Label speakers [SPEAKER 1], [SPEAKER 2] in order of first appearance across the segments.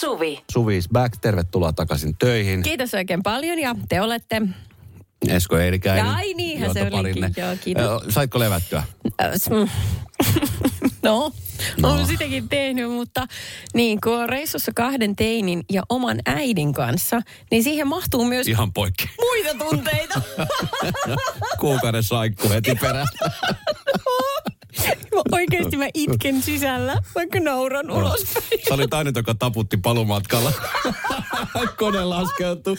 [SPEAKER 1] Suvi.
[SPEAKER 2] Suvi is back, tervetuloa takaisin töihin.
[SPEAKER 3] Kiitos oikein paljon ja te olette.
[SPEAKER 2] Esko Eerikäinen.
[SPEAKER 3] Ja ai niinhän se olikin, joo, kiitos.
[SPEAKER 2] Saitko levättyä?
[SPEAKER 3] Mm. No,
[SPEAKER 2] No.
[SPEAKER 3] no. olen sitäkin tehnyt, mutta niin kun on reissussa kahden teinin ja oman äidin kanssa, niin siihen mahtuu myös
[SPEAKER 2] Ihan poikki.
[SPEAKER 3] muita tunteita.
[SPEAKER 2] Kuukauden saikku heti perään.
[SPEAKER 3] Oikeasti mä itken sisällä, vaikka nauran ulospäin.
[SPEAKER 2] Sä olit aina, joka taputti palumatkalla. Kone laskeutui.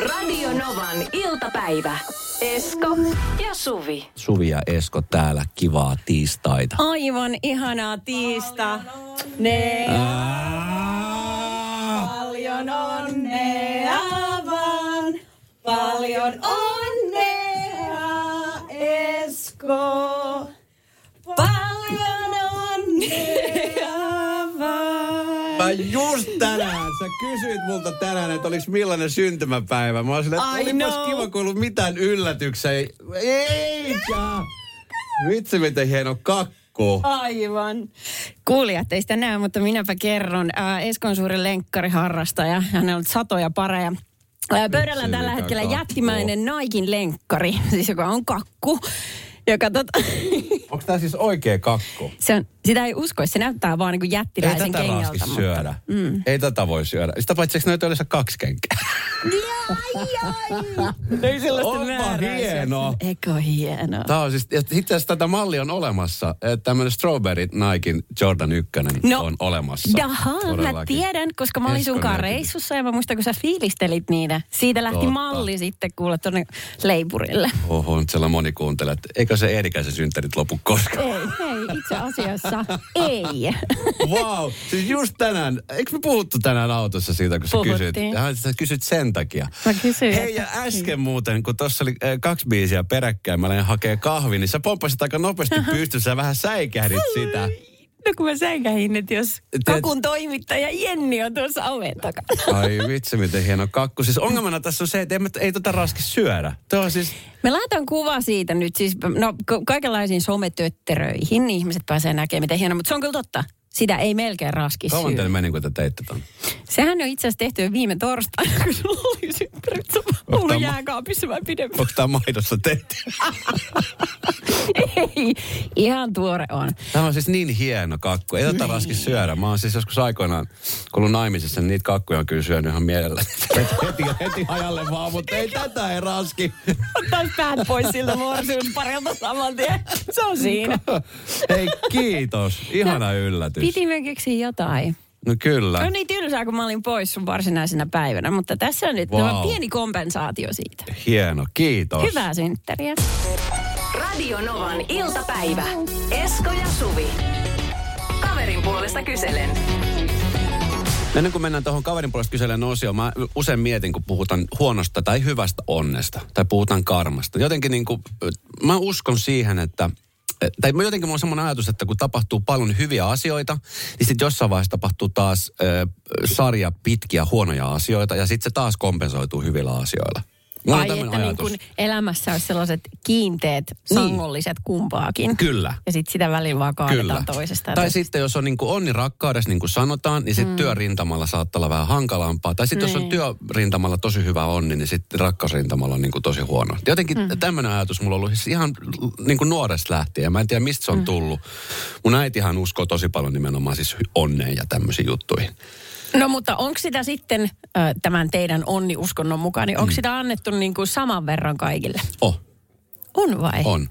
[SPEAKER 1] Radio Novan iltapäivä. Esko ja Suvi.
[SPEAKER 2] Suvi ja Esko täällä, kivaa tiistaita.
[SPEAKER 3] Aivan ihanaa tiista. Ne paljon onnea vaan, paljon onnea Paljon onnea vaan.
[SPEAKER 2] Mä just tänään, sä kysyit multa tänään, että oliks millainen syntymäpäivä. Mä silleen, että olipas kiva, kun ollut mitään yllätyksiä. Eikä! Vitsi, miten hieno kakku.
[SPEAKER 3] Aivan. Kuulijat ei sitä näe, mutta minäpä kerron. Ää, Esko on suuri lenkkariharrastaja. Hänellä on satoja pareja. Pöydällä on tällä hetkellä
[SPEAKER 2] kakku.
[SPEAKER 3] jättimäinen Naikin lenkkari, siis joka on kakku. Joka tota,
[SPEAKER 2] Onko tää siis oikea kakku?
[SPEAKER 3] se on, sitä ei usko, se näyttää vaan niin
[SPEAKER 2] Ei
[SPEAKER 3] jättiläisen
[SPEAKER 2] tätä
[SPEAKER 3] kengältä.
[SPEAKER 2] raskis
[SPEAKER 3] mutta-
[SPEAKER 2] syödä. Mm. Ei tätä voi syödä. Sitä paitsi eikö noita yleensä kaksi kenkää?
[SPEAKER 3] Ei sellaista
[SPEAKER 2] Onpa
[SPEAKER 3] määrää.
[SPEAKER 2] hieno.
[SPEAKER 3] Eikö hieno?
[SPEAKER 2] Tämä on siis, ja itse asiassa tätä mallia on olemassa. Tämmöinen Strawberry Nikein Jordan 1
[SPEAKER 3] No,
[SPEAKER 2] on olemassa.
[SPEAKER 3] Jaha, mä tiedän, koska mä olin sunkaan reissussa ja mä muistan, kun sä fiilistelit niitä. Siitä lähti
[SPEAKER 2] Totta.
[SPEAKER 3] malli sitten kuule tuonne leipurille.
[SPEAKER 2] Oho, nyt siellä moni kuuntelee, että eikö se Eerikäisen synttärit lopu koskaan.
[SPEAKER 3] Ei, ei, itse asiassa ei.
[SPEAKER 2] Wow, siis just tänään, eikö me puhuttu tänään autossa siitä, kun sä
[SPEAKER 3] Puhuttiin.
[SPEAKER 2] kysyt? Ja sä kysyt sen takia.
[SPEAKER 3] Mä kysyin,
[SPEAKER 2] Hei, ja
[SPEAKER 3] että-
[SPEAKER 2] äsken muuten, kun tuossa oli äh, kaksi biisiä peräkkäin, mä lähdin hakee kahvi, niin sä pomppasit aika nopeasti pystyssä ja vähän säikähdit sitä.
[SPEAKER 3] No kun mä säikähin, että jos kakun toimittaja Jenni on tuossa oven takana.
[SPEAKER 2] Ai vitsi, miten hieno kakku. Siis ongelmana tässä on se, että ei, ei tota raski syödä. Tuo siis,
[SPEAKER 3] Me laitan kuva siitä nyt siis, no ka- kaikenlaisiin sometötteröihin ihmiset pääsee näkemään, miten hieno, mutta se on kyllä totta. Sitä ei melkein raski
[SPEAKER 2] kauan
[SPEAKER 3] syödä.
[SPEAKER 2] teille meni, kun te teitte ton?
[SPEAKER 3] Sehän on itse asiassa tehty jo viime torstaina, kun sulla oli synttärit. Se on ollut jääkaapissa vai pidempään.
[SPEAKER 2] Onko tää maidossa tehty?
[SPEAKER 3] Ei, ihan tuore on.
[SPEAKER 2] Tämä on siis niin hieno kakku. Ei tätä raski syödä. Mä oon siis joskus aikoinaan, kun ollut naimisissa, niin niitä kakkuja on kyllä syönyt ihan mielellä. heti, heti hajalle vaan, mutta ei tätä ei raski.
[SPEAKER 3] Ottaisi päät pois siltä morsiusparilta saman tien. Se on siinä.
[SPEAKER 2] Hei, kiitos. Ihana yllätys.
[SPEAKER 3] Piti me keksiä jotain.
[SPEAKER 2] No kyllä.
[SPEAKER 3] On niin tylsää, kun mä olin pois sun varsinaisena päivänä, mutta tässä on nyt
[SPEAKER 2] Wow.
[SPEAKER 3] wow. pieni kompensaatio siitä.
[SPEAKER 2] Hieno, kiitos.
[SPEAKER 3] Hyvää synttäriä.
[SPEAKER 1] Radio Novan iltapäivä. Esko ja Suvi. Kaverin puolesta kyselen.
[SPEAKER 2] Ennen kuin mennään tuohon kaverin puolesta kyselen osioon, mä usein mietin, kun puhutaan huonosta tai hyvästä onnesta, tai puhutaan karmasta. Jotenkin niin kuin, mä uskon siihen, että tai jotenkin mulla on semmoinen ajatus, että kun tapahtuu paljon hyviä asioita, niin sitten jossain vaiheessa tapahtuu taas ö, sarja pitkiä huonoja asioita, ja sitten se taas kompensoituu hyvillä asioilla. Mulla on
[SPEAKER 3] Ai,
[SPEAKER 2] tämmöinen
[SPEAKER 3] että niin kun elämässä olisi sellaiset kiinteet, sangolliset kumpaakin.
[SPEAKER 2] Kyllä.
[SPEAKER 3] Ja sitten sitä välillä vaan kaadetaan
[SPEAKER 2] Kyllä.
[SPEAKER 3] toisesta.
[SPEAKER 2] Tai
[SPEAKER 3] toisesta.
[SPEAKER 2] sitten jos on niin onni rakkaudessa, niin kuin sanotaan, niin sitten mm. työrintamalla saattaa olla vähän hankalampaa. Tai sitten jos on
[SPEAKER 3] Niin.
[SPEAKER 2] työrintamalla tosi hyvä onni, niin sitten rakkausrintamalla on niin kuin tosi huono. Jotenkin mm. tämmöinen ajatus mulla on ollut siis ihan niin kuin nuoresta lähtien. Mä en tiedä, mistä se on tullut. Mun äitihan uskoo tosi paljon nimenomaan siis onneen ja tämmöisiin juttuihin.
[SPEAKER 3] No mutta onko sitä sitten tämän teidän onniuskonnon mukaan, niin onko
[SPEAKER 2] Mm.
[SPEAKER 3] sitä annettu niin kuin saman verran kaikille?
[SPEAKER 2] Oh,
[SPEAKER 3] On vai?
[SPEAKER 2] on.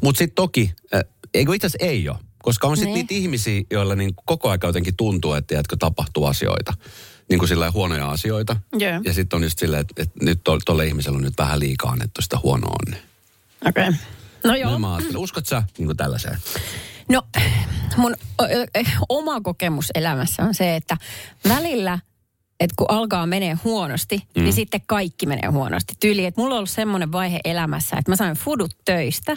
[SPEAKER 2] Mutta sitten toki, äh, eikö itse asiassa ei ole. Koska on sitten niitä ihmisiä, joilla niin koko aika jotenkin tuntuu, että tiedätkö, tapahtuu asioita. Niin kuin sillä huonoja asioita.
[SPEAKER 3] Joo.
[SPEAKER 2] Ja sitten on just silleen, että, että nyt to- tolle ihmisellä on nyt vähän liikaa annettu sitä huonoa onnea.
[SPEAKER 3] Okei. Okay. No joo.
[SPEAKER 2] No mä ajattelen, uskot sä niin kuin tällaiseen?
[SPEAKER 3] No mun oma kokemus elämässä on se, että välillä, että kun alkaa menee huonosti, mm. niin sitten kaikki menee huonosti. Tyyli, että mulla on ollut semmoinen vaihe elämässä, että mä sain fudut töistä.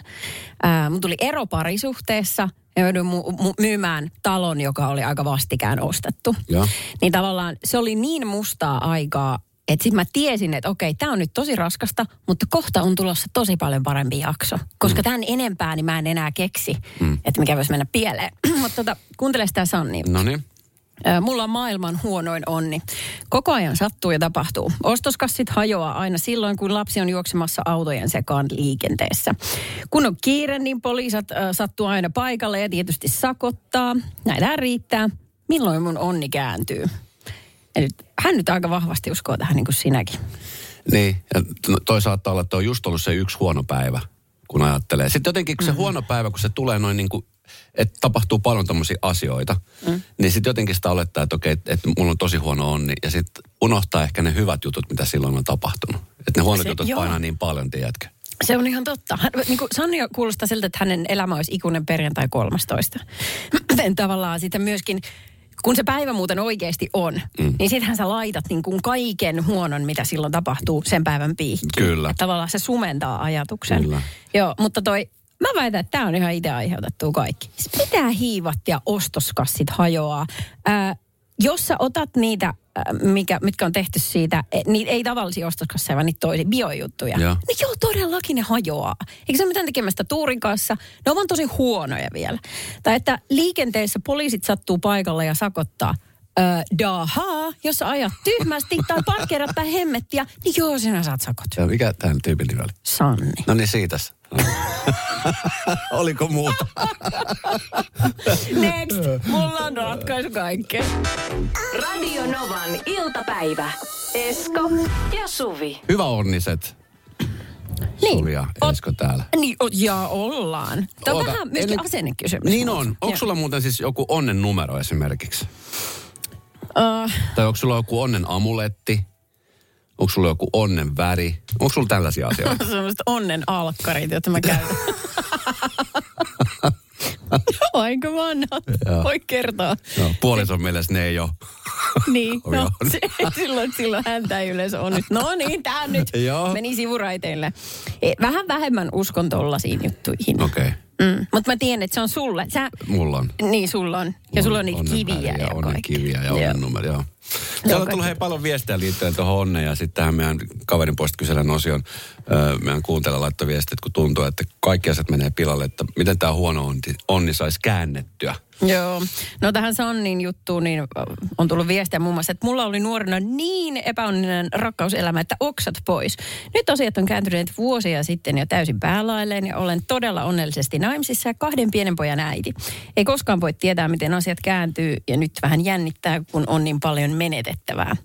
[SPEAKER 3] Ää, mun tuli ero parisuhteessa ja joudun mu- mu- myymään talon, joka oli aika vastikään ostettu.
[SPEAKER 2] Joo.
[SPEAKER 3] Niin tavallaan se oli niin mustaa aikaa, että sitten mä tiesin, että okei, tämä on nyt tosi raskasta, mutta kohta on tulossa tosi paljon parempi jakso. Koska mm. tämän enempää, niin mä en enää keksi, mm. että mikä voisi mennä pieleen. mutta tota, kuuntele sitä Sanni.
[SPEAKER 2] No niin.
[SPEAKER 3] Mulla on maailman huonoin onni. Koko ajan sattuu ja tapahtuu. Ostoskassit hajoaa aina silloin, kun lapsi on juoksemassa autojen sekaan liikenteessä. Kun on kiire, niin poliisat äh, sattuu aina paikalle ja tietysti sakottaa. Näitä riittää. Milloin mun onni kääntyy? Eli hän nyt aika vahvasti uskoo tähän niin kuin sinäkin.
[SPEAKER 2] Niin, ja toi saattaa olla, että on just ollut se yksi huono päivä, kun ajattelee. Sitten jotenkin, kun se mm-hmm. huono päivä, kun se tulee noin niin kuin että tapahtuu paljon tämmöisiä asioita, mm. niin sitten jotenkin sitä olettaa, että okei, että mulla on tosi huono onni. Ja sitten unohtaa ehkä ne hyvät jutut, mitä silloin on tapahtunut. Että ne huonot se, jutut joo. painaa niin paljon, tiedätkö?
[SPEAKER 3] Se on ihan totta. Hän, niin kuin Sanni kuulostaa siltä, että hänen elämä olisi ikuinen perjantai 13. Tavallaan sitä myöskin kun se päivä muuten oikeasti on, mm. niin sittenhän sä laitat niin kuin kaiken huonon, mitä silloin tapahtuu sen päivän piikkiin.
[SPEAKER 2] Kyllä.
[SPEAKER 3] Että tavallaan se sumentaa ajatuksen. Kyllä. Joo, mutta toi Mä väitän, että tämä on ihan itse aiheutettu kaikki. Siis mitä hiivat ja ostoskassit hajoaa? Ää, jos sä otat niitä, mikä, mitkä on tehty siitä, e, niitä ei tavallisia ostoskasseja, vaan niitä toisia biojuttuja. Joo. Niin joo, todellakin ne hajoaa. Eikö se ole mitään tekemistä tuurin kanssa? Ne on vaan tosi huonoja vielä. Tai että liikenteessä poliisit sattuu paikalle ja sakottaa. Öö, daha, jos ajat tyhmästi tai parkkeerat tai hemmettiä, niin joo, sinä saat sakot.
[SPEAKER 2] Ja mikä tämän tyypin nimi oli?
[SPEAKER 3] Sanni.
[SPEAKER 2] No niin, siitä. Oliko muuta?
[SPEAKER 3] Next. Mulla on ratkaisu kaikkeen.
[SPEAKER 1] Radio Novan iltapäivä. Esko ja Suvi.
[SPEAKER 2] Hyvä onniset. Niin. Suvi ja Esko täällä.
[SPEAKER 3] Niin, ja ollaan. Tämä on vähän myöskin Eli... asennekysymys.
[SPEAKER 2] Niin on. Onko sulla muuten siis joku onnen numero esimerkiksi? Uh. Tai onko sulla joku onnen amuletti? Onko sulla joku onnen väri? Onko sulla tällaisia asioita?
[SPEAKER 3] Sellaiset onnen alkkarit, joita mä käytän. Aika vanha. Voi kertoa.
[SPEAKER 2] No, puolison mielestä ne ei ole.
[SPEAKER 3] niin, no, se, silloin, silloin häntä ei yleensä on nyt. No niin, tää nyt meni sivuraiteille. E, vähän vähemmän uskon tollasiin juttuihin.
[SPEAKER 2] Okei. Okay.
[SPEAKER 3] Mm. Mutta mä tiedän, että se on sulle. Sä,
[SPEAKER 2] Mulla on.
[SPEAKER 3] Niin, sulla on. Ja mulla sulla on niitä kiviä ja,
[SPEAKER 2] onnen kiviä ja onnen numero, joo. Täällä on tullut hei paljon viestejä liittyen tuohon onneen ja sitten tähän meidän kaverin poista kyselen osion. Öö, meidän kuuntella laittoi viestit, kun tuntuu, että kaikki asiat menee pilalle, että miten tämä huono onni, onni saisi käännettyä.
[SPEAKER 3] Joo. No tähän Sannin juttuun niin on tullut viestiä muun muassa, että mulla oli nuorena niin epäonninen rakkauselämä, että oksat pois. Nyt asiat on kääntyneet vuosia sitten jo täysin päälailleen ja olen todella onnellisesti naimisissa ja kahden pienen pojan äiti. Ei koskaan voi tietää, miten asiat kääntyy ja nyt vähän jännittää, kun on niin paljon menetettävää.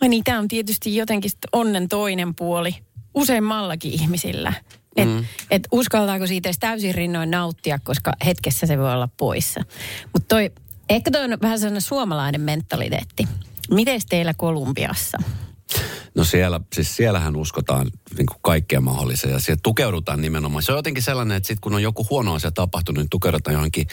[SPEAKER 3] Ai niin, tämä on tietysti jotenkin onnen toinen puoli useimmallakin ihmisillä. Että mm. et uskaltaako siitä edes täysin rinnoin nauttia, koska hetkessä se voi olla poissa. Mutta toi, ehkä toi on vähän sellainen suomalainen mentaliteetti. Miten teillä Kolumbiassa?
[SPEAKER 2] No siellä, siis siellähän uskotaan niin kuin kaikkea mahdollisia ja siellä tukeudutaan nimenomaan. Se on jotenkin sellainen, että sit kun on joku huono asia tapahtunut, niin tukeudutaan johonkin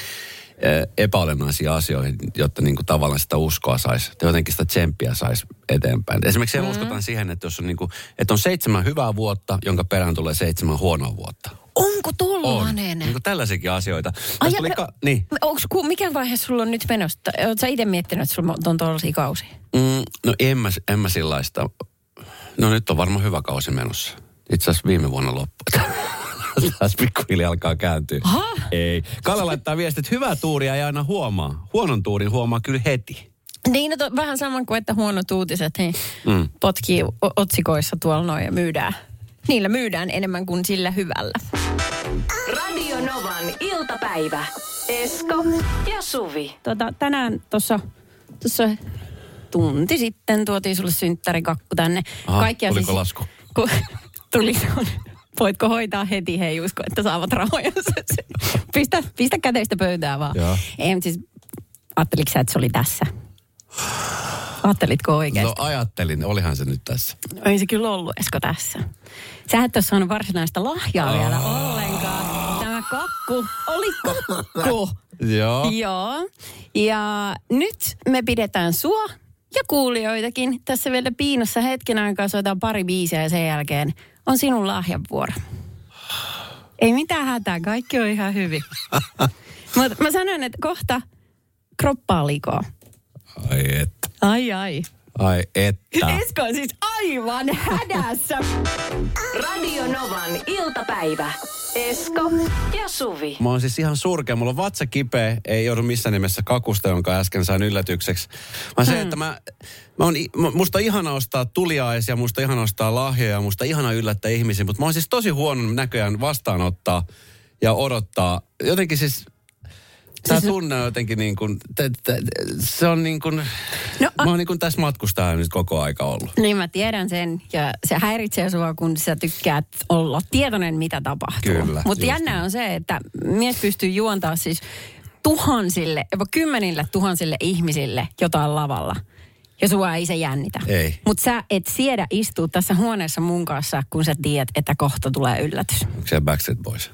[SPEAKER 2] epäolennaisiin asioihin, jotta niin kuin tavallaan sitä uskoa saisi, jotenkin sitä tsemppiä saisi eteenpäin. Esimerkiksi mm-hmm. uskotaan siihen, että, jos on, niin kuin, että on seitsemän hyvää vuotta, jonka perään tulee seitsemän huonoa vuotta.
[SPEAKER 3] Onko tollanen?
[SPEAKER 2] On. Niin kuin tällaisiakin asioita. Ai, ja, ka- niin.
[SPEAKER 3] onks, ku, mikä vaihe sulla on nyt menossa? Oletko sä itse miettinyt, että sulla on tollaisia kausia?
[SPEAKER 2] Mm, no en mä, en mä sillaista. No nyt on varmaan hyvä kausi menossa. Itse asiassa viime vuonna loppu. Taas pikkuhiljaa alkaa kääntyä.
[SPEAKER 3] Aha.
[SPEAKER 2] Ei. Kalle laittaa viestit, että hyvää tuuria ei aina huomaa. Huonon tuurin huomaa kyllä heti.
[SPEAKER 3] Niin, no to, vähän saman kuin, että huonot uutiset niin mm. potkii otsikoissa tuolla noin ja myydään. Niillä myydään enemmän kuin sillä hyvällä.
[SPEAKER 1] Radio Novan iltapäivä. Esko ja Suvi.
[SPEAKER 3] Tota, tänään tuossa tunti sitten tuotiin sulle synttärikakku tänne.
[SPEAKER 2] Aha, Kaikkia tuliko siis, lasku?
[SPEAKER 3] Ku, tuli voitko hoitaa heti, hei usko, että saavat rahoja. pistä, pistä käteistä pöytää vaan.
[SPEAKER 2] Joo.
[SPEAKER 3] Ei, siis ajatteliko sä, että se oli tässä? Ajattelitko oikeasti?
[SPEAKER 2] No ajattelin, olihan se nyt tässä.
[SPEAKER 3] Ei se kyllä ollut, Esko, tässä. Sä et ole saanut varsinaista lahjaa oh. vielä ollenkaan. Tämä kakku oli kakku.
[SPEAKER 2] Joo.
[SPEAKER 3] Joo. Ja nyt me pidetään sua ja kuulijoitakin tässä vielä piinossa hetken aikaa, soitaan pari biisiä ja sen jälkeen on sinun lahjavuoro. Ei mitään hätää, kaikki on ihan hyvin. Mutta mä sanoin, että kohta kroppaa likoa.
[SPEAKER 2] Ai et.
[SPEAKER 3] Ai ai.
[SPEAKER 2] Ai että.
[SPEAKER 3] Esko on siis aivan hädässä.
[SPEAKER 1] Radio Novan iltapäivä. Esko ja Suvi.
[SPEAKER 2] Mä oon siis ihan surkea. Mulla on vatsa kipeä. Ei joudu missään nimessä kakusta, jonka äsken sain yllätykseksi. Vaan se, että mä, mä on, musta on ihana ostaa tuliaisia, musta on ihana ostaa lahjoja, musta on ihana yllättää ihmisiä. Mutta mä oon siis tosi huono näköjään vastaanottaa ja odottaa. Jotenkin siis Tämä
[SPEAKER 3] Siis-
[SPEAKER 2] tunne on jotenkin niin kuin, t- t- se on niin kuin,
[SPEAKER 3] No, a-
[SPEAKER 2] mä oon niin tässä matkustajana nyt koko aika ollut.
[SPEAKER 3] Niin mä tiedän sen ja se häiritsee sua, kun sä tykkäät olla tietoinen, mitä tapahtuu.
[SPEAKER 2] Kyllä,
[SPEAKER 3] Mutta jännä
[SPEAKER 2] niin.
[SPEAKER 3] on se, että mies pystyy juontaa siis tuhansille, jopa kymmenille tuhansille ihmisille jotain lavalla. Ja sua ei se jännitä.
[SPEAKER 2] Ei.
[SPEAKER 3] Mutta sä et siedä istua tässä huoneessa mun kanssa, kun sä tiedät, että kohta tulee yllätys.
[SPEAKER 2] Onko siellä Backstreet Boys?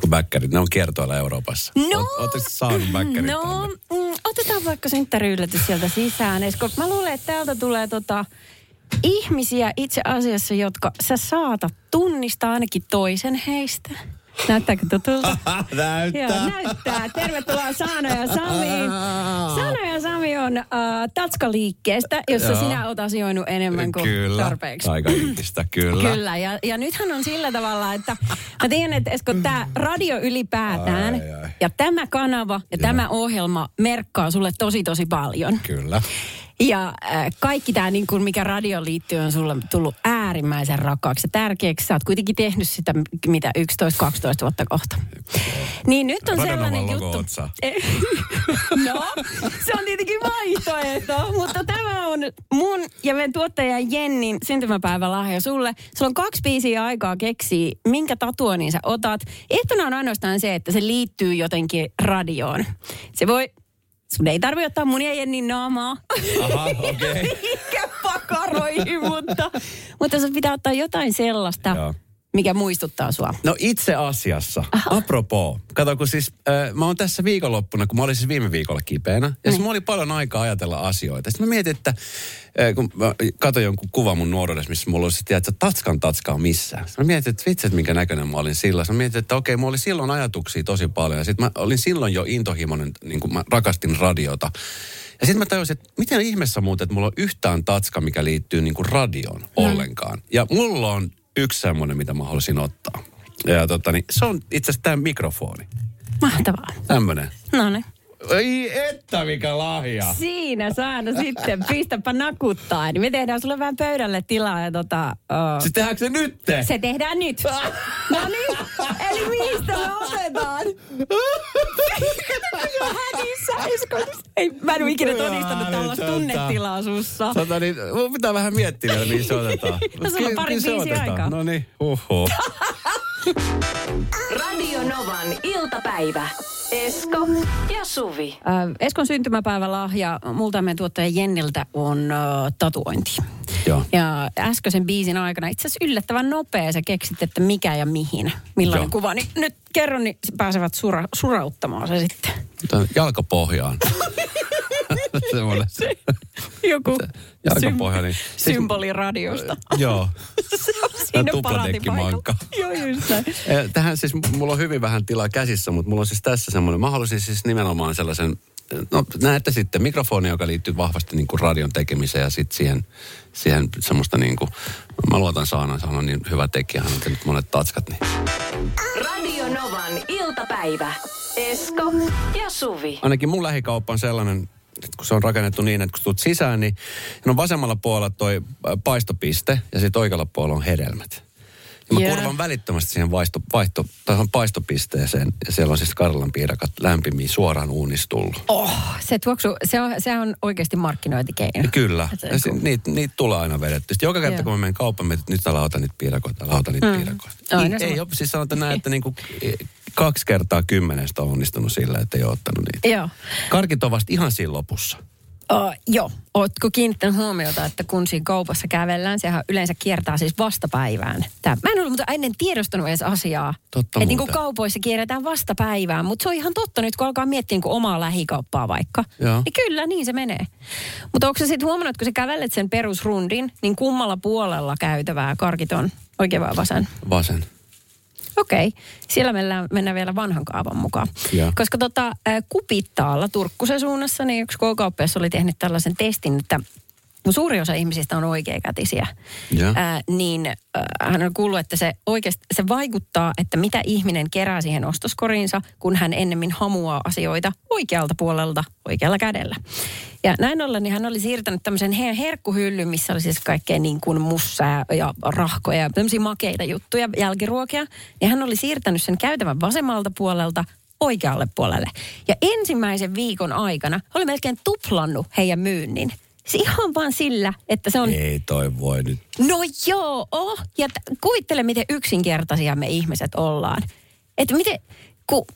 [SPEAKER 2] Kun bäkkärit, ne on kiertoilla Euroopassa.
[SPEAKER 3] No,
[SPEAKER 2] Ootteko saanut bäkkärit
[SPEAKER 3] No,
[SPEAKER 2] tänne?
[SPEAKER 3] mm, otetaan vaikka synttäriyllätys sieltä sisään. Esko, mä luulen, että täältä tulee tota, ihmisiä itse asiassa, jotka sä saatat tunnistaa ainakin toisen heistä. Näyttääkö tutulta?
[SPEAKER 2] Näyttää.
[SPEAKER 3] Joo, näyttää. Tervetuloa Saano ja Sami. Saano ja Sami on äh, Tatska-liikkeestä, jossa
[SPEAKER 2] Joo.
[SPEAKER 3] sinä oot asioinut enemmän kuin
[SPEAKER 2] kyllä.
[SPEAKER 3] tarpeeksi.
[SPEAKER 2] Aika intistä, kyllä.
[SPEAKER 3] Kyllä, ja, ja nythän on sillä tavalla, että mä tiedän, että Esko, tämä radio ylipäätään
[SPEAKER 2] Ai, ai.
[SPEAKER 3] ja tämä kanava ja tämä ohjelma merkkaa sulle tosi tosi paljon.
[SPEAKER 2] Kyllä.
[SPEAKER 3] Ja äh, kaikki tämä, niin kuin mikä radio liittyy, on sulle tullut äärimmäisen rakkaaksi ja tärkeäksi. Sä oot kuitenkin tehnyt sitä, mitä 11-12 vuotta kohta. Niin nyt on sellainen juttu. no, se on tietenkin vaihtoehto, mutta tämä on mun ja meidän tuottajan Jennin syntymäpäivälahja sulle. Sulla on kaksi biisiä aikaa keksiä, minkä tatuoinnin sä otat. Ehtona on ainoastaan se, että se liittyy jotenkin radioon. Se voi, sun ei tarvi ottaa mun ja Jennin naamaa.
[SPEAKER 2] Aha, okei. Okay.
[SPEAKER 3] Pakaroihin, mutta, mutta sun pitää ottaa jotain sellaista,
[SPEAKER 2] Joo.
[SPEAKER 3] Mikä muistuttaa sua.
[SPEAKER 2] No itse asiassa, apropos, kato kun siis äh, mä oon tässä viikonloppuna, kun mä olin siis viime viikolla kipeänä, ja
[SPEAKER 3] Niin.
[SPEAKER 2] siis mulla oli paljon aikaa ajatella asioita. Sitten mä mietin, että äh, kun mä katsoin jonkun kuvan mun nuoruudessa, missä mulla oli sitten, että tatskan tatskaa missään. Sitten mä mietin, että vitsi, että minkä näköinen mä olin silloin. Sitten mä mietin, että okei, mulla oli silloin ajatuksia tosi paljon, ja sitten mä olin silloin jo intohimoinen, niin kuin mä rakastin radiota. Ja sitten mä tajusin, että miten ihmeessä muuten, että mulla on yhtään tatska, mikä liittyy niin kuin radioon ollenkaan. Ja mulla on yksi semmoinen, mitä mä haluaisin ottaa. Ja tota, niin, se on itse asiassa tämä mikrofoni.
[SPEAKER 3] Mahtavaa.
[SPEAKER 2] Tämmönen.
[SPEAKER 3] No niin.
[SPEAKER 2] Ei että mikä lahja.
[SPEAKER 3] Siinä saada sitten, pistäpä nakuttaa. Niin me tehdään sulle vähän pöydälle tilaa ja tota... Uh,
[SPEAKER 2] Siis tehdäänkö se nyt?
[SPEAKER 3] se tehdään nyt. No niin, eli mistä me otetaan? Ei, mä en ole ikinä todistanut tällaista
[SPEAKER 2] ottaa.
[SPEAKER 3] tunnetilaa sussa.
[SPEAKER 2] Tota, niin, mun pitää vähän miettiä vielä, mihin se otetaan.
[SPEAKER 3] No, sulla on pari
[SPEAKER 2] otetaan.
[SPEAKER 3] aikaa.
[SPEAKER 2] No niin, uhu.
[SPEAKER 1] Radio Novan iltapäivä. Esko ja Suvi.
[SPEAKER 3] Äh, Eskon syntymäpäivälahja multa ja meidän tuottaja Jenniltä on äh, tatuointi.
[SPEAKER 2] Joo.
[SPEAKER 3] Ja äskeisen biisin aikana itse asiassa yllättävän nopea sä keksit, että mikä ja mihin, millainen
[SPEAKER 2] Joo.
[SPEAKER 3] kuva. Niin nyt kerron, niin pääsevät sura, surauttamaan se sitten.
[SPEAKER 2] Jalkapohjaan. Semmoinen.
[SPEAKER 3] Joku
[SPEAKER 2] Jalkapohja, niin.
[SPEAKER 3] symboli radiosta.
[SPEAKER 2] Joo.
[SPEAKER 3] se on siinä paraatipaikalla. Joo, just näin.
[SPEAKER 2] Eh, Tähän siis, mulla on hyvin vähän tilaa käsissä, mutta mulla on siis tässä semmoinen, mä haluaisin siis nimenomaan sellaisen, no näette sitten mikrofoni, joka liittyy vahvasti niin kuin radion tekemiseen ja sitten siihen, siihen semmoista niin kuin, mä luotan Saanan, Saana on niin hyvä tekijä, hän on tehnyt monet tatskat, niin
[SPEAKER 1] Radio Novan iltapäivä. Esko ja Suvi.
[SPEAKER 2] ainakin mun lähikauppa on sellainen, että kun se on rakennettu niin, että kun tulet sisään, niin on vasemmalla puolella toi äh, paistopiste ja sitten oikealla puolella on hedelmät. Ja mä
[SPEAKER 3] Joo.
[SPEAKER 2] kurvan välittömästi siihen vaisto, vaihto, tai paistopisteeseen ja siellä on siis Karlan piirakat lämpimiä suoraan uunista tullut.
[SPEAKER 3] Oh, se tuoksu, se on, se on oikeasti markkinointikeino.
[SPEAKER 2] Ja Kyllä. Ja si- niitä, niitä tulee aina vedetty. Sitten joka kerta,
[SPEAKER 3] Joo.
[SPEAKER 2] kun mä menen kauppaan, mietin, että nyt älä ota niitä piirakoita, älä ota niitä mm. piirakoita.
[SPEAKER 3] Aina
[SPEAKER 2] Ei, ei ole, siis sanotaan näin, että niinku kaksi kertaa kymmenestä on onnistunut sillä, että ei ole ottanut niitä.
[SPEAKER 3] Joo.
[SPEAKER 2] Karkit on vasta ihan siinä lopussa.
[SPEAKER 3] Uh, joo. Ootko kiinnittänyt huomiota, että kun siinä kaupassa kävellään, sehän yleensä kiertää siis vastapäivään. Tää, mä en ollut mutta ennen tiedostanut edes asiaa.
[SPEAKER 2] Totta
[SPEAKER 3] että niin kuin kaupoissa kierretään vastapäivään, mutta se on ihan totta nyt, kun alkaa miettiä niin kuin omaa lähikauppaa vaikka.
[SPEAKER 2] Joo.
[SPEAKER 3] Niin kyllä, niin se menee. Mutta onko sä sitten huomannut, että kun sä kävelet sen perusrundin, niin kummalla puolella käytävää karkit on oikein vai vasen?
[SPEAKER 2] Vasen.
[SPEAKER 3] Okei, siellä mennään, mennään vielä vanhan kaavan mukaan.
[SPEAKER 2] Joo.
[SPEAKER 3] Koska tota, Kupittaalla Turkkusen suunnassa, niin yksi K-kauppias oli tehnyt tällaisen testin, että kun suuri osa ihmisistä on oikeakätisiä,
[SPEAKER 2] Ja.
[SPEAKER 3] ää, niin ää, hän on kuullut, että se oikeasti se vaikuttaa, että mitä ihminen kerää siihen ostoskoriinsa, kun hän ennemmin hamuaa asioita oikealta puolelta oikealla kädellä. Ja näin ollen niin hän oli siirtänyt tämmöisen he- herkkuhyllyn, missä oli siis kaikkea niin kuin mussaa ja rahkoja ja tämmöisiä makeita juttuja, jälkiruokia. Ja hän oli siirtänyt sen käytävän vasemmalta puolelta oikealle puolelle. Ja ensimmäisen viikon aikana oli melkein tuplannut heidän myynnin. Se ihan vaan sillä, että se on...
[SPEAKER 2] Ei toi voi nyt.
[SPEAKER 3] No joo, oh. ja t- kuvittele, miten yksinkertaisia me ihmiset ollaan. Että miten, kun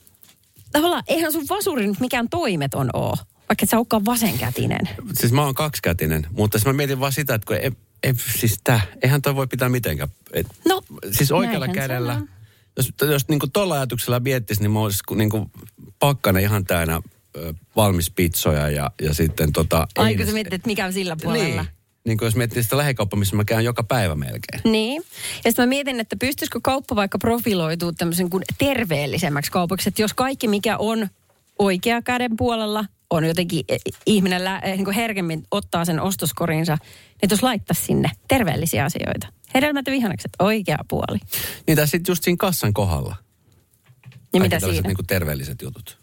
[SPEAKER 3] tavallaan eihän sun vasuri nyt mikään toimeton oo, vaikka et sä olekaan vasenkätinen.
[SPEAKER 2] Siis mä oon kaksikätinen, mutta siis mä mietin vaan sitä, että kun ei, ei, siis tää, eihän toi voi pitää mitenkään. Et,
[SPEAKER 3] No,
[SPEAKER 2] siis oikealla kädellä,
[SPEAKER 3] on.
[SPEAKER 2] jos, jos niin tuolla ajatuksella miettisi, niin mä olisin niin pakkana ihan täynnä valmis pizzoja ja, ja sitten tota... ei
[SPEAKER 3] Aika sä mietit, että mikä on sillä puolella.
[SPEAKER 2] Niin, niin kuin jos miettii sitä lähikauppa, missä mä käyn joka päivä melkein.
[SPEAKER 3] Niin. Ja sitten mä mietin, että pystyisikö kauppa vaikka profiloituu tämmöisen kuin terveellisemmäksi kaupaksi. Että jos kaikki, mikä on oikea käden puolella, on jotenkin eh, ihminen lä- eh, niin kuin herkemmin ottaa sen ostoskorinsa, niin jos laittaisi sinne terveellisiä asioita. Hedelmät ja vihannekset, oikea puoli.
[SPEAKER 2] Niin tai sitten just siinä kassan kohdalla.
[SPEAKER 3] Ja
[SPEAKER 2] Kaikki
[SPEAKER 3] mitä siinä?
[SPEAKER 2] Niin kuin terveelliset jutut.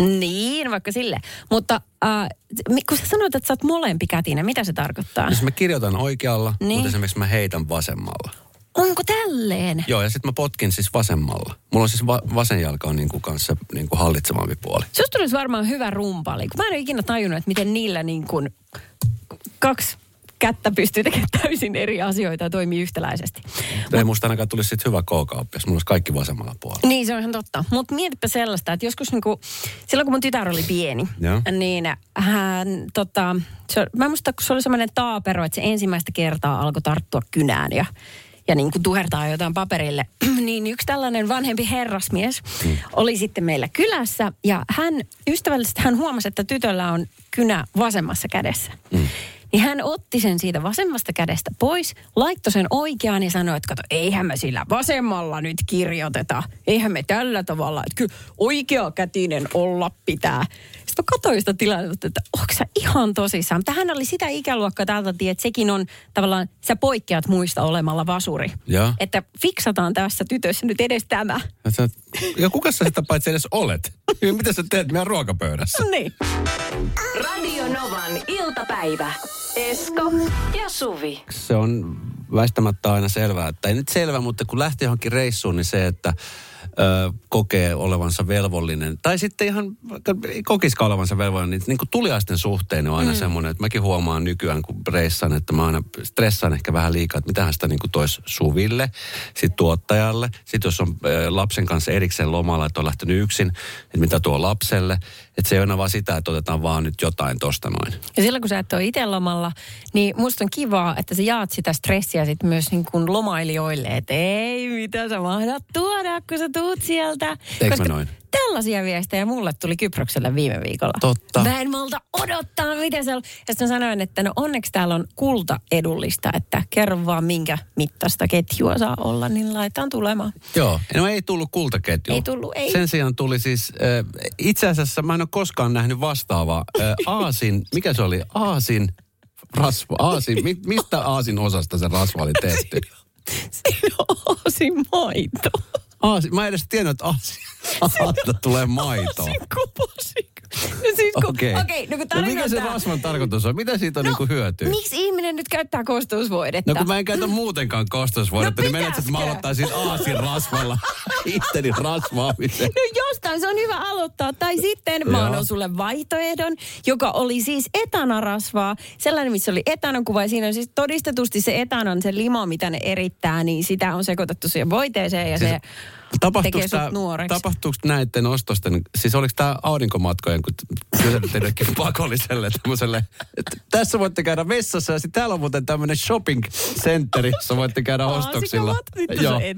[SPEAKER 3] Niin, vaikka sille. Mutta äh, kun sä sanoit, että sä oot molempi kätinen, mitä se tarkoittaa?
[SPEAKER 2] Jos mä kirjoitan oikealla,
[SPEAKER 3] Niin.
[SPEAKER 2] mutta esimerkiksi mä heitän vasemmalla.
[SPEAKER 3] Onko tälleen?
[SPEAKER 2] Joo, ja sitten mä potkin siis vasemmalla. Mulla on siis va- vasen jalka on niinku kanssa niinku hallitsevampi puoli.
[SPEAKER 3] Susta olisi varmaan hyvä rumpali, kun mä en ole ikinä tajunnut, että miten niillä niin kuin kaksi kättä pystyy tekemään täysin eri asioita ja toimii yhtäläisesti.
[SPEAKER 2] Ei musta ainakaan tulisi sit hyvä k-kauppa, jos mulla olisi kaikki vasemmalla puolella.
[SPEAKER 3] Niin, se on ihan totta. Mutta mietipä sellaista, että joskus niinku, silloin kun mun tytär oli pieni, niin hän, tota, se, mä muistan, kun se oli semmoinen taapero, että se ensimmäistä kertaa alkoi tarttua kynään ja, ja niin kuin tuhertaa jotain paperille, niin yksi tällainen vanhempi herrasmies mm. oli sitten meillä kylässä ja hän ystävällisesti hän huomasi, että tytöllä on kynä vasemmassa kädessä. Mm. Niin hän otti sen siitä vasemmasta kädestä pois, laittoi sen oikeaan ja sanoi, että kato, eihän me sillä vasemmalla nyt kirjoiteta. Eihän me tällä tavalla, että kyllä oikea kätinen olla pitää. Sitten mä katsoin sitä tilannetta, että onko sä ihan tosissaan. Mutta hän oli sitä ikäluokkaa täältä, että sekin on tavallaan, sä poikkeat muista olemalla vasuri.
[SPEAKER 2] Joo.
[SPEAKER 3] Että fiksataan tässä tytössä nyt edes tämä.
[SPEAKER 2] Ja sä- Ja kuka sä sitä paitsi edes olet? Mitä sä teet meidän ruokapöydässä?
[SPEAKER 3] Niin.
[SPEAKER 1] Radio Novan iltapäivä. Esko ja Suvi.
[SPEAKER 2] Se on väistämättä aina selvää, että ei nyt selvä, mutta kun lähtee johonkin reissuun, niin se, että ö, kokee olevansa velvollinen, tai sitten ihan kokisikaan olevansa velvollinen, niin, niin kuin tuliaisten suhteen on aina mm. semmoinen, että mäkin huomaan nykyään, kun reissaan, että mä aina stressaan ehkä vähän liikaa, että mitähän sitä niin kuin tois Suville, sitten tuottajalle, sitten jos on lapsen kanssa erikseen lomalla, että on lähtenyt yksin, että mitä tuo lapselle, että se ei ole aina vaan sitä, että otetaan vaan nyt jotain tosta noin.
[SPEAKER 3] Ja silloin kun sä et ole itse lomalla, niin musta on kivaa, että sä jaat sitä stressiä sit myös niin kuin lomailijoille. Että ei, mitä sä mahdat tuoda, kun sä tuut sieltä.
[SPEAKER 2] Eikö mä noin?
[SPEAKER 3] Tällaisia viestejä mulle tuli Kyprokselle viime viikolla.
[SPEAKER 2] Totta.
[SPEAKER 3] Mä en malta odottaa, miten se on. Ja sitten sanoin, että no onneksi täällä on kulta edullista, että kerro vaan minkä mittaista ketjua saa olla, niin laitetaan tulemaan.
[SPEAKER 2] Joo, no ei tullut kultaketju.
[SPEAKER 3] Ei tullut, ei.
[SPEAKER 2] Sen sijaan tuli siis, äh, itse asiassa mä en ole koskaan nähnyt vastaavaa. Äh, aasin, mikä se oli? Aasin rasva. Aasin, mi, mistä aasin osasta se rasva oli tehty?
[SPEAKER 3] Siinä on oosin maito.
[SPEAKER 2] Aasin, mä en edes tiennyt, että aasin, aasilta tulee maitoa.
[SPEAKER 3] Oosin kuposi. No siis kun,
[SPEAKER 2] Okei.
[SPEAKER 3] okei, no kun
[SPEAKER 2] no mikä se
[SPEAKER 3] tarkoittaa-
[SPEAKER 2] rasvan tarkoitus on? Mitä siitä on no, niinku hyötyä?
[SPEAKER 3] Miksi ihminen nyt käyttää kosteusvoidetta?
[SPEAKER 2] No kun mä en käytä muutenkaan kostosvoidetta,
[SPEAKER 3] No
[SPEAKER 2] niin menet, että mä aloittaisin aasin rasvalla itteni rasvaamisen.
[SPEAKER 3] No jostain se on hyvä aloittaa. Tai sitten mä annan sulle vaihtoehdon, joka oli siis etanarasvaa. Sellainen, missä oli etanon kuva. Ja siinä on siis todistetusti se etanon, se limo, mitä ne erittää, niin sitä on sekoitettu siihen voiteeseen ja
[SPEAKER 2] Siis
[SPEAKER 3] se
[SPEAKER 2] Tapahtuuko,
[SPEAKER 3] nuoreksi.
[SPEAKER 2] tapahtuuko näiden ostosten, siis oliko tämä aurinkomatkojen, kun teillekin pakolliselle tämmöiselle, että tässä voitte käydä vessassa ja sitten täällä on muuten tämmöinen shopping centeri, jossa voitte käydä ostoksilla.
[SPEAKER 3] Aasikamat, Sitten
[SPEAKER 2] Joo,
[SPEAKER 3] se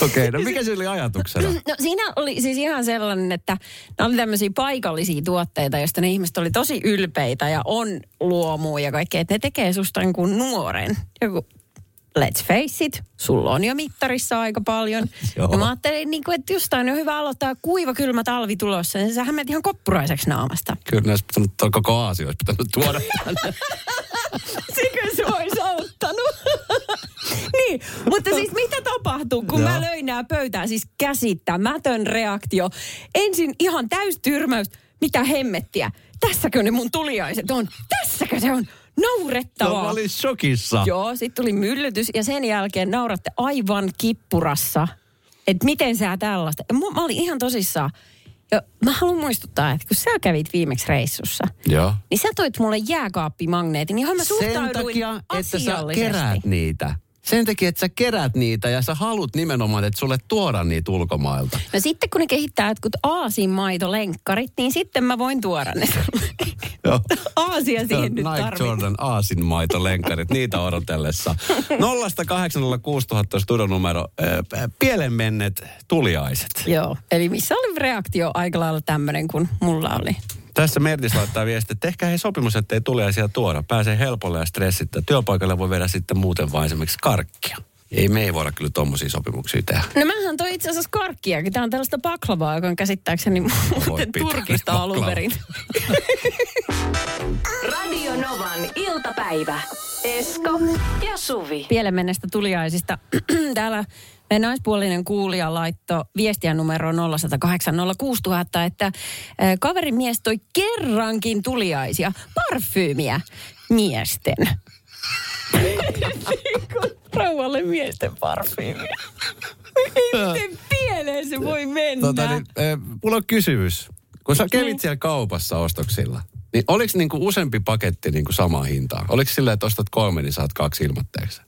[SPEAKER 2] okei, okay, no mikä se oli ajatuksena?
[SPEAKER 3] No siinä oli siis ihan sellainen, että nämä oli tämmöisiä paikallisia tuotteita, joista ne ihmiset oli tosi ylpeitä ja on luomua ja kaikkea, että ne tekee susta niin kuin nuoren. Joku let's face it, sulla on jo mittarissa aika paljon.
[SPEAKER 2] Joo.
[SPEAKER 3] ja mä ajattelin, niin kuin, että jostain on hyvä aloittaa kuiva, kylmä talvi tulossa, niin sähän menet ihan koppuraiseksi naamasta.
[SPEAKER 2] Kyllä näissä pitänyt, toi koko Aasia olisi pitänyt tuoda.
[SPEAKER 3] Sikö se olisi auttanut? niin, mutta siis mitä tapahtuu, kun
[SPEAKER 2] Joo.
[SPEAKER 3] mä löin nämä pöytään? Siis käsittämätön reaktio. Ensin ihan täystyrmäys. Mitä hemmettiä? Tässäkö ne mun tuliaiset on? Tässäkö se on? Naurettavaa.
[SPEAKER 2] No, mä olin shokissa.
[SPEAKER 3] Joo, sitten tuli myllytys ja sen jälkeen nauratte aivan kippurassa. Että miten sä tällaista. Ja mu- mä olin ihan tosissaan. Ja mä haluan muistuttaa, että kun sä kävit viimeksi reissussa,
[SPEAKER 2] Joo.
[SPEAKER 3] niin sä toit mulle jääkaappimagneetin, johon mä
[SPEAKER 2] Sen
[SPEAKER 3] suhtauduin
[SPEAKER 2] takia, että sä keräät niitä. Sen takia, että sä keräät niitä ja sä haluat nimenomaan, että sulle tuoda niitä ulkomailta.
[SPEAKER 3] No sitten kun ne kehittää jotkut aasinmaitolenkkarit, niin sitten mä voin tuoda ne.
[SPEAKER 2] Joo.
[SPEAKER 3] Aasia siihen nyt
[SPEAKER 2] Nike
[SPEAKER 3] tarvitaan.
[SPEAKER 2] Jordan Aasin maitolenkkarit, niitä odotellessa. 0806000 studion numero, äh, pielen menneet tuliaiset.
[SPEAKER 3] Joo, eli missä oli reaktio aika lailla tämmöinen kuin mulla oli.
[SPEAKER 2] Tässä Mertis laittaa viesti, että tehkää he sopimus, ettei tuliaisia tuoda. Pääsee helpolle ja stressittä. Työpaikalle voi viedä sitten muuten vain esimerkiksi karkkia. Ei me ei voida kyllä tommosia sopimuksia tehdä.
[SPEAKER 3] No mähän toi itse asiassa karkkiakin. Tää on tällaista baklavaa, joka on käsittääkseni muuten Turkista alun perin.
[SPEAKER 1] Radio Novan iltapäivä. Esko ja Suvi.
[SPEAKER 3] Pielemennestä tuliaisista. Täällä meidän naispuolinen kuulija laittoi viestiä numero 0806000, että eh, kaverin mies toi kerrankin tuliaisia parfyymiä miesten. Rauhalle miesten parfyymiä. Miten pieleen se voi mennä.
[SPEAKER 2] Tota, niin, äh, mulla on kysymys. Kun sä kävit siellä kaupassa ostoksilla, niin oliko niinku useampi paketti niinku samaa hintaa? Oliko silleen, että ostat kolme, niin saat kaksi ilmoitteeksi?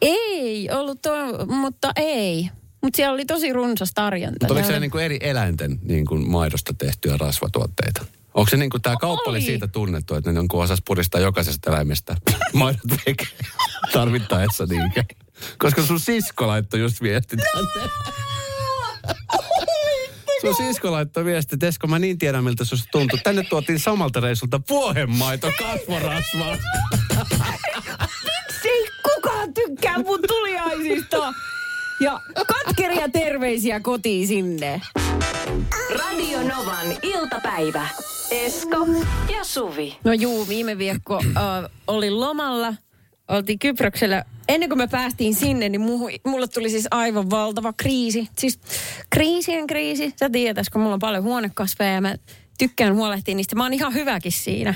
[SPEAKER 3] Ei ollut tuo, mutta ei. Mutta siellä oli tosi runsas tarjonta.
[SPEAKER 2] Mutta oliko
[SPEAKER 3] siellä oli-
[SPEAKER 2] niinku eri eläinten niinku maidosta tehtyjä rasvatuotteita? Onko se niinku tämä kauppa oli
[SPEAKER 3] Oli.
[SPEAKER 2] siitä tunnettu, että ne jonkun osas puristaa jokaisesta eläimestä maidot veke tarvittaessa niinkö? Koska sun sisko laittoi just viesti tänne. Sun sisko laittoi viesti, että Esko, mä niin tiedän miltä se tuntuu. Tänne tuotiin samalta reisulta vuohenmaito kasvorasvaa.
[SPEAKER 3] Tykkää mun tuliaisista. Ja katkeria terveisiä kotiin sinne.
[SPEAKER 1] Radio Novan iltapäivä. Esko ja Suvi.
[SPEAKER 3] No juu, viime viikko äh, oli lomalla. Oltiin Kyproksella. Ennen kuin me päästiin sinne, niin muhu, mulle tuli siis aivan valtava kriisi. Siis kriisien kriisi. Sä tiedät, kun mulla on paljon huonekasveja ja mä tykkään huolehtia niistä. Mä oon ihan hyväkin siinä.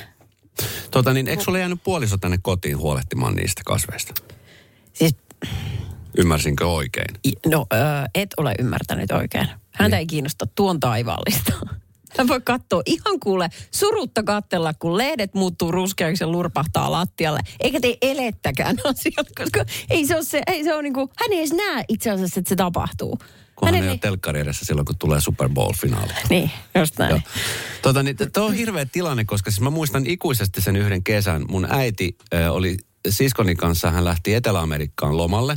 [SPEAKER 2] Tota niin, eikö sulle jäänyt puoliso tänne kotiin huolehtimaan niistä kasveista? Ymmärsinkö oikein?
[SPEAKER 3] No, et ole ymmärtänyt oikein. Häntä ei kiinnosta tuon taivaallista. Hän voi katsoa ihan kuule surutta kattella, kun lehdet muuttuu ruskeaksi ja lurpahtaa lattialle. Eikä tee elettäkään asiat, koska ei se ole se, ei se ole niinku, hän ei edes näe itse asiassa, että se tapahtuu.
[SPEAKER 2] Kunhan
[SPEAKER 3] Hänen
[SPEAKER 2] ei ole telkkari edessä silloin, kun tulee Super Bowl-finaali.
[SPEAKER 3] Niin, just näin.
[SPEAKER 2] Joo. Tota, niin, Tuo on hirveä tilanne, koska siis mä muistan ikuisesti sen yhden kesän. Mun äiti äh, oli siskoni kanssa, hän lähti Etelä-Amerikkaan lomalle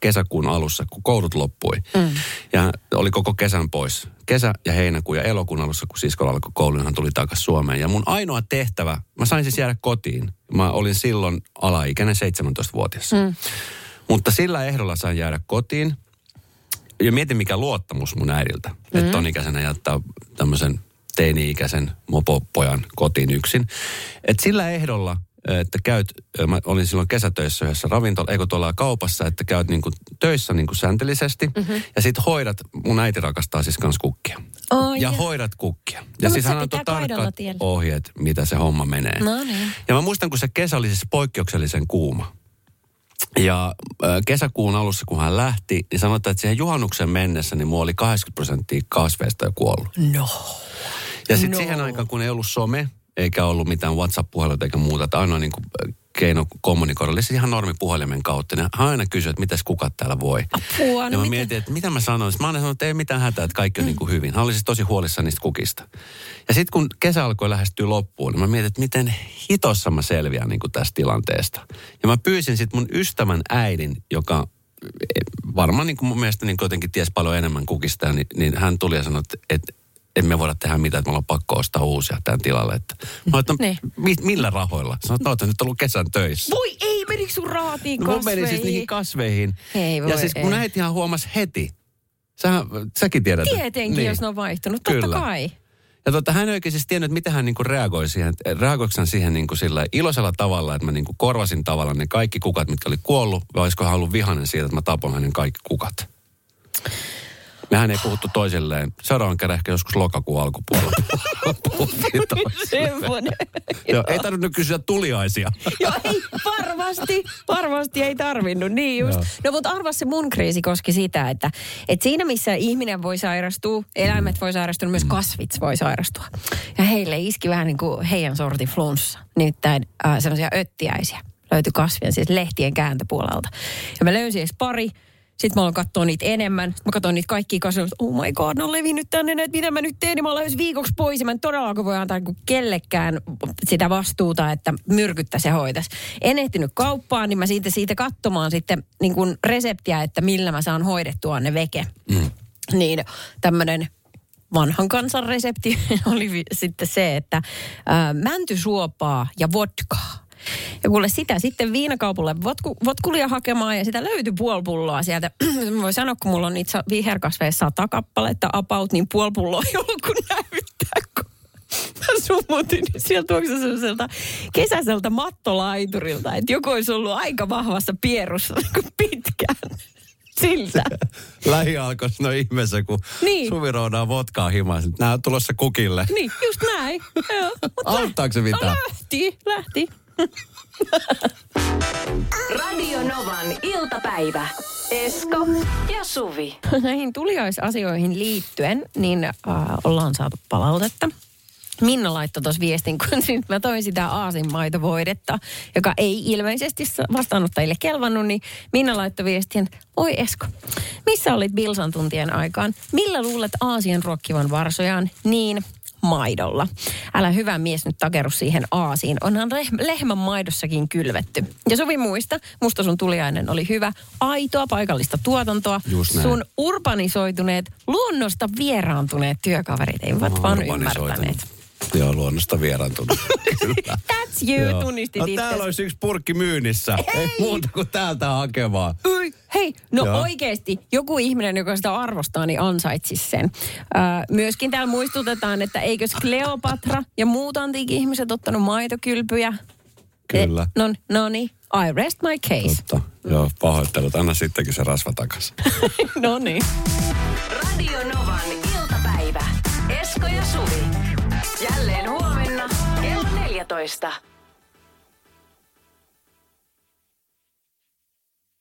[SPEAKER 2] kesäkuun alussa, kun koulut loppui. Mm. Ja oli koko kesän pois. Kesä ja heinäkuun ja elokuun alussa, kun siskolla alkoi koulu, niin hän tuli takaisin Suomeen. Ja mun ainoa tehtävä, mä sain siis jäädä kotiin. Mä olin silloin alaikäinen 17-vuotias. Mm. Mutta sillä ehdolla sain jäädä kotiin ja mietin mikä luottamus mun äidiltä, mm-hmm. että ton ikäisenä jättää tämmöisen teini-ikäisen mopopojan kotiin yksin. Et sillä ehdolla, että käyt, mä olin silloin kesätöissä yhdessä ravintola, eikö tuolla kaupassa, että käyt niinku töissä niinku säntillisesti mm-hmm. ja sit hoidat, mun äiti rakastaa siis kans kukkia.
[SPEAKER 3] Oh,
[SPEAKER 2] ja
[SPEAKER 3] joo.
[SPEAKER 2] hoidat kukkia.
[SPEAKER 3] No,
[SPEAKER 2] Ja
[SPEAKER 3] mut
[SPEAKER 2] siis hän antoi tarkkat
[SPEAKER 3] tiellä.
[SPEAKER 2] ohjeet, mitä se homma menee.
[SPEAKER 3] No niin.
[SPEAKER 2] Ja mä muistan, kun se kesä oli siis poikkeuksellisen kuuma. Ja kesäkuun alussa, kun hän lähti, niin sanotaan, että siihen juhannuksen mennessä, niin mulla oli 80 prosenttia kasveista jo kuollut.
[SPEAKER 3] No.
[SPEAKER 2] Ja sitten
[SPEAKER 3] No.
[SPEAKER 2] siihen aikaan, kun ei ollut some, eikä ollut mitään WhatsApp-puheluita eikä muuta, että ainoa niin kuin, keino kommunikoida oli siis ihan normipuhelimen kautta. Niin hän aina kysyi, että mitäs kukat täällä voi.
[SPEAKER 3] Apua, no
[SPEAKER 2] ja mä
[SPEAKER 3] miten?
[SPEAKER 2] mietin, että mitä mä sanoin. Mä aina sanoin, että ei mitään hätää, että kaikki on niin kuin hyvin. Hän oli siis tosi huolissaan niistä kukista. Ja sitten kun kesä alkoi lähestyä loppuun, niin mä mietin, että miten hitossa mä selviän niin kuin tästä tilanteesta. Ja mä pyysin sitten mun ystävän äidin, joka eh, varmaan niin kuin mun mielestä niin kuin jotenkin ties paljon enemmän kukista, niin, niin hän tuli ja sanoi, että, että emme voida tehdä mitään, että me ollaan pakko ostaa uusia tämän tilalle. Että, mä että,
[SPEAKER 3] Niin.
[SPEAKER 2] mi, millä rahoilla? Sanoit, että nyt ollut kesän töissä.
[SPEAKER 3] Voi ei, menikö sun rahat niin
[SPEAKER 2] No, mun meni siis niihin kasveihin.
[SPEAKER 3] Ei voi,
[SPEAKER 2] ja siis mun
[SPEAKER 3] ei.
[SPEAKER 2] äitihän huomasi heti. Sähän, säkin tiedät.
[SPEAKER 3] Tietenkin, niin. jos ne on vaihtunut. Totta
[SPEAKER 2] Kyllä.
[SPEAKER 3] kai.
[SPEAKER 2] Ja tota, hän ei oikein siis tiennyt, että mitä hän niinku reagoi siihen. Reagoiko hän siihen niinku sillä iloisella tavalla, että mä niinku korvasin tavallaan ne kaikki kukat, mitkä oli kuollut, vai olisiko hän ollut vihainen siitä, että mä tapoin hänen kaikki kukat? Mehän ei puhuttu toisilleen. Seuraavan kerran ehkä joskus lokakuun alkupuolella.
[SPEAKER 3] Semmoinen.
[SPEAKER 2] Joo, ei tarvinnut kysyä tuliaisia.
[SPEAKER 3] Joo, ei, varmasti, varmasti ei tarvinnut, niin just. No mutta arvas se mun kriisi koski sitä, että, että siinä missä ihminen voi sairastua, eläimet voi sairastua, myös kasvit voi sairastua. Ja heille iski vähän niin kuin heidän sortin flunssa, nimittäin äh, sellaisia öttiäisiä löytyi kasvien, siis lehtien kääntöpuolelta. Ja mä löysin edes pari, sitten mä aloin katsoa niitä enemmän. Sitten mä katsoin niitä kaikkia kasveja, että oh my god, ne on levinnyt tänne, että mitä mä nyt teen, niin mä olen viikoksi pois. Mä en todellakaan voi antaa niinku kellekään sitä vastuuta, että myrkyttä se hoitaisi. En ehtinyt kauppaan, niin mä siitä, siitä katsomaan sitten niin kuin reseptiä, että millä mä saan hoidettua ne veke. Mm. Niin tämmöinen vanhan kansan resepti oli sitten se, että ää, mäntysuopaa ja vodkaa. Ja kuule sitä sitten viinakaupulle votku, votkulia hakemaan ja sitä löytyi puoli pulloa sieltä. Mä voin sanoa, kun mulla on niitä sa- viherkasveja sata kappaletta about, niin puoli pulloa ei ollut kun näyttää. Kun mä sumutin, niin sieltä tuoksi sellaiselta kesäiseltä mattolaiturilta, että joku olisi ollut aika vahvassa pierussa niin pitkään. Siltä.
[SPEAKER 2] Lähi alkoi no ihmeessä, kun
[SPEAKER 3] Niin.
[SPEAKER 2] Suvi roudaa vodkaa himaan. Nämä on tulossa kukille.
[SPEAKER 3] Niin, just näin.
[SPEAKER 2] Auttaako se
[SPEAKER 3] No
[SPEAKER 2] mitään?
[SPEAKER 3] lähti, lähti.
[SPEAKER 1] Radio Novan iltapäivä. Esko ja Suvi.
[SPEAKER 3] Näihin tuliaisasioihin liittyen, niin äh, ollaan saatu palautetta. Minna laittoi tuossa viestin, kun sit mä toin sitä aasinmaitovoidetta, joka ei ilmeisesti vastaanottajille kelvannut, niin Minna laittoi viestin, oi Esko, missä olit Bilsan tuntien aikaan? Millä luulet Aasian ruokkivan varsojaan? Niin, maidolla. Älä hyvä mies nyt takeru siihen aasiin. Onhan leh- lehmän maidossakin kylvetty. Ja Suvi muista, musta sun tuliainen oli hyvä. Aitoa paikallista tuotantoa. Sun urbanisoituneet, luonnosta vieraantuneet työkaverit eivät vaan ymmärtäneet.
[SPEAKER 2] Joo, luonnosta vieraantunut. Kyllä.
[SPEAKER 3] That's you,
[SPEAKER 2] Joo.
[SPEAKER 3] tunnistit
[SPEAKER 2] no,
[SPEAKER 3] itse.
[SPEAKER 2] täällä olisi yksi purkki myynnissä. Ei, ei muuta kuin täältä hakemaan.
[SPEAKER 3] Ui, hei, no
[SPEAKER 2] Joo.
[SPEAKER 3] oikeasti joku ihminen, joka sitä arvostaa, niin ansaitsisi sen. Öö, myöskin täällä muistutetaan, että eikös Kleopatra ja muut antiikin ihmiset ottanut maitokylpyjä?
[SPEAKER 2] Kyllä.
[SPEAKER 3] E, no, no niin, I rest my case.
[SPEAKER 2] Totta. Joo, pahoittelut. Anna sittenkin se rasva takas.
[SPEAKER 3] no niin.
[SPEAKER 1] Radio Novan iltapäivä. Esko ja Suvi. está.